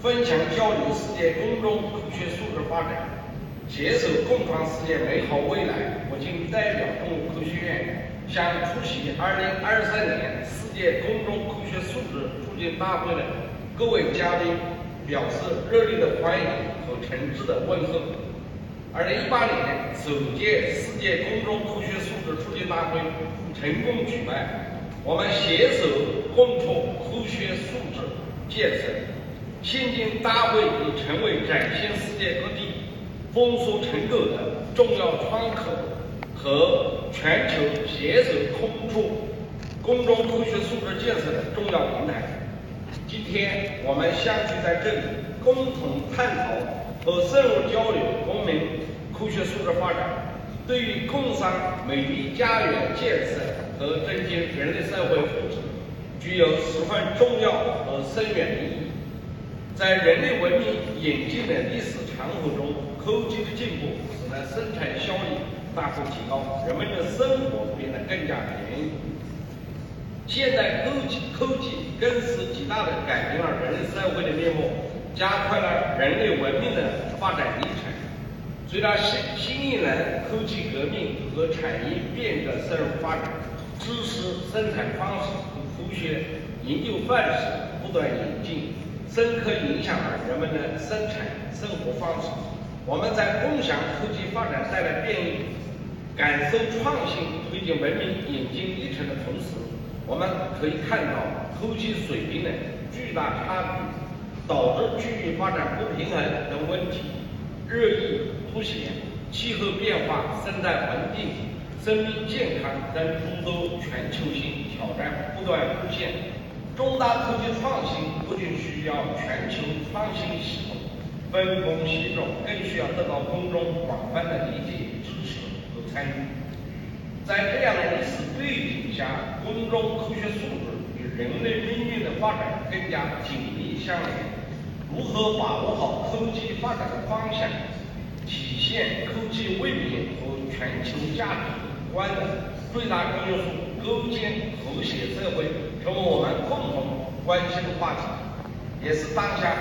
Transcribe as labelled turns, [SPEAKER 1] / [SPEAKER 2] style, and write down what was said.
[SPEAKER 1] 分享交流世界公众科学素质发展，携手共创世界美好未来。我谨代表中国科学院，向出席2023年世界公众科学素质促进大会的各位嘉宾表示热烈的欢迎和诚挚的问候。2018年首届世界公众科学素质促进大会成功举办，我们携手共创科学素质建设。现今大会已成为展现世界各地丰硕成果的重要窗口和全球携手共创公众科学素质建设的重要平台。今天我们相聚在这里，共同探讨和深入交流公民科学素质发展对于共商美丽家园建设和增进人类社会福祉具有十分重要和深远的意义。在人类文明演进的历史长河中，科技的进步使得生产效率大幅提高，人们的生活变得更加便宜。现代科技科技更是极大地改变了人类社会的面貌，加快了人类文明的发展历程。随着新新一轮科技革命和产业变革深入发展，知识生产方式和科学研究范式不断演进。深刻影响了人们的生产生活方式。我们在共享科技发展带来便利、感受创新推进文明演进历程的同时，我们可以看到科技水平的巨大差距导致区域发展不平衡等问题日益凸显。气候变化、生态环境、生命健康等诸多全球性挑战不断出现。重大科技创新不仅需要全球创新系统分工协作，更需要得到公众广泛的理解、支持和参与。在这样的历史背景下，公众科学素质与人类命运的发展更加紧密相连。如何把握好科技发展的方向，体现科技为民和全球价值观的最大公约数，构建和谐社会？成为我们共同关心的话题，也是当下。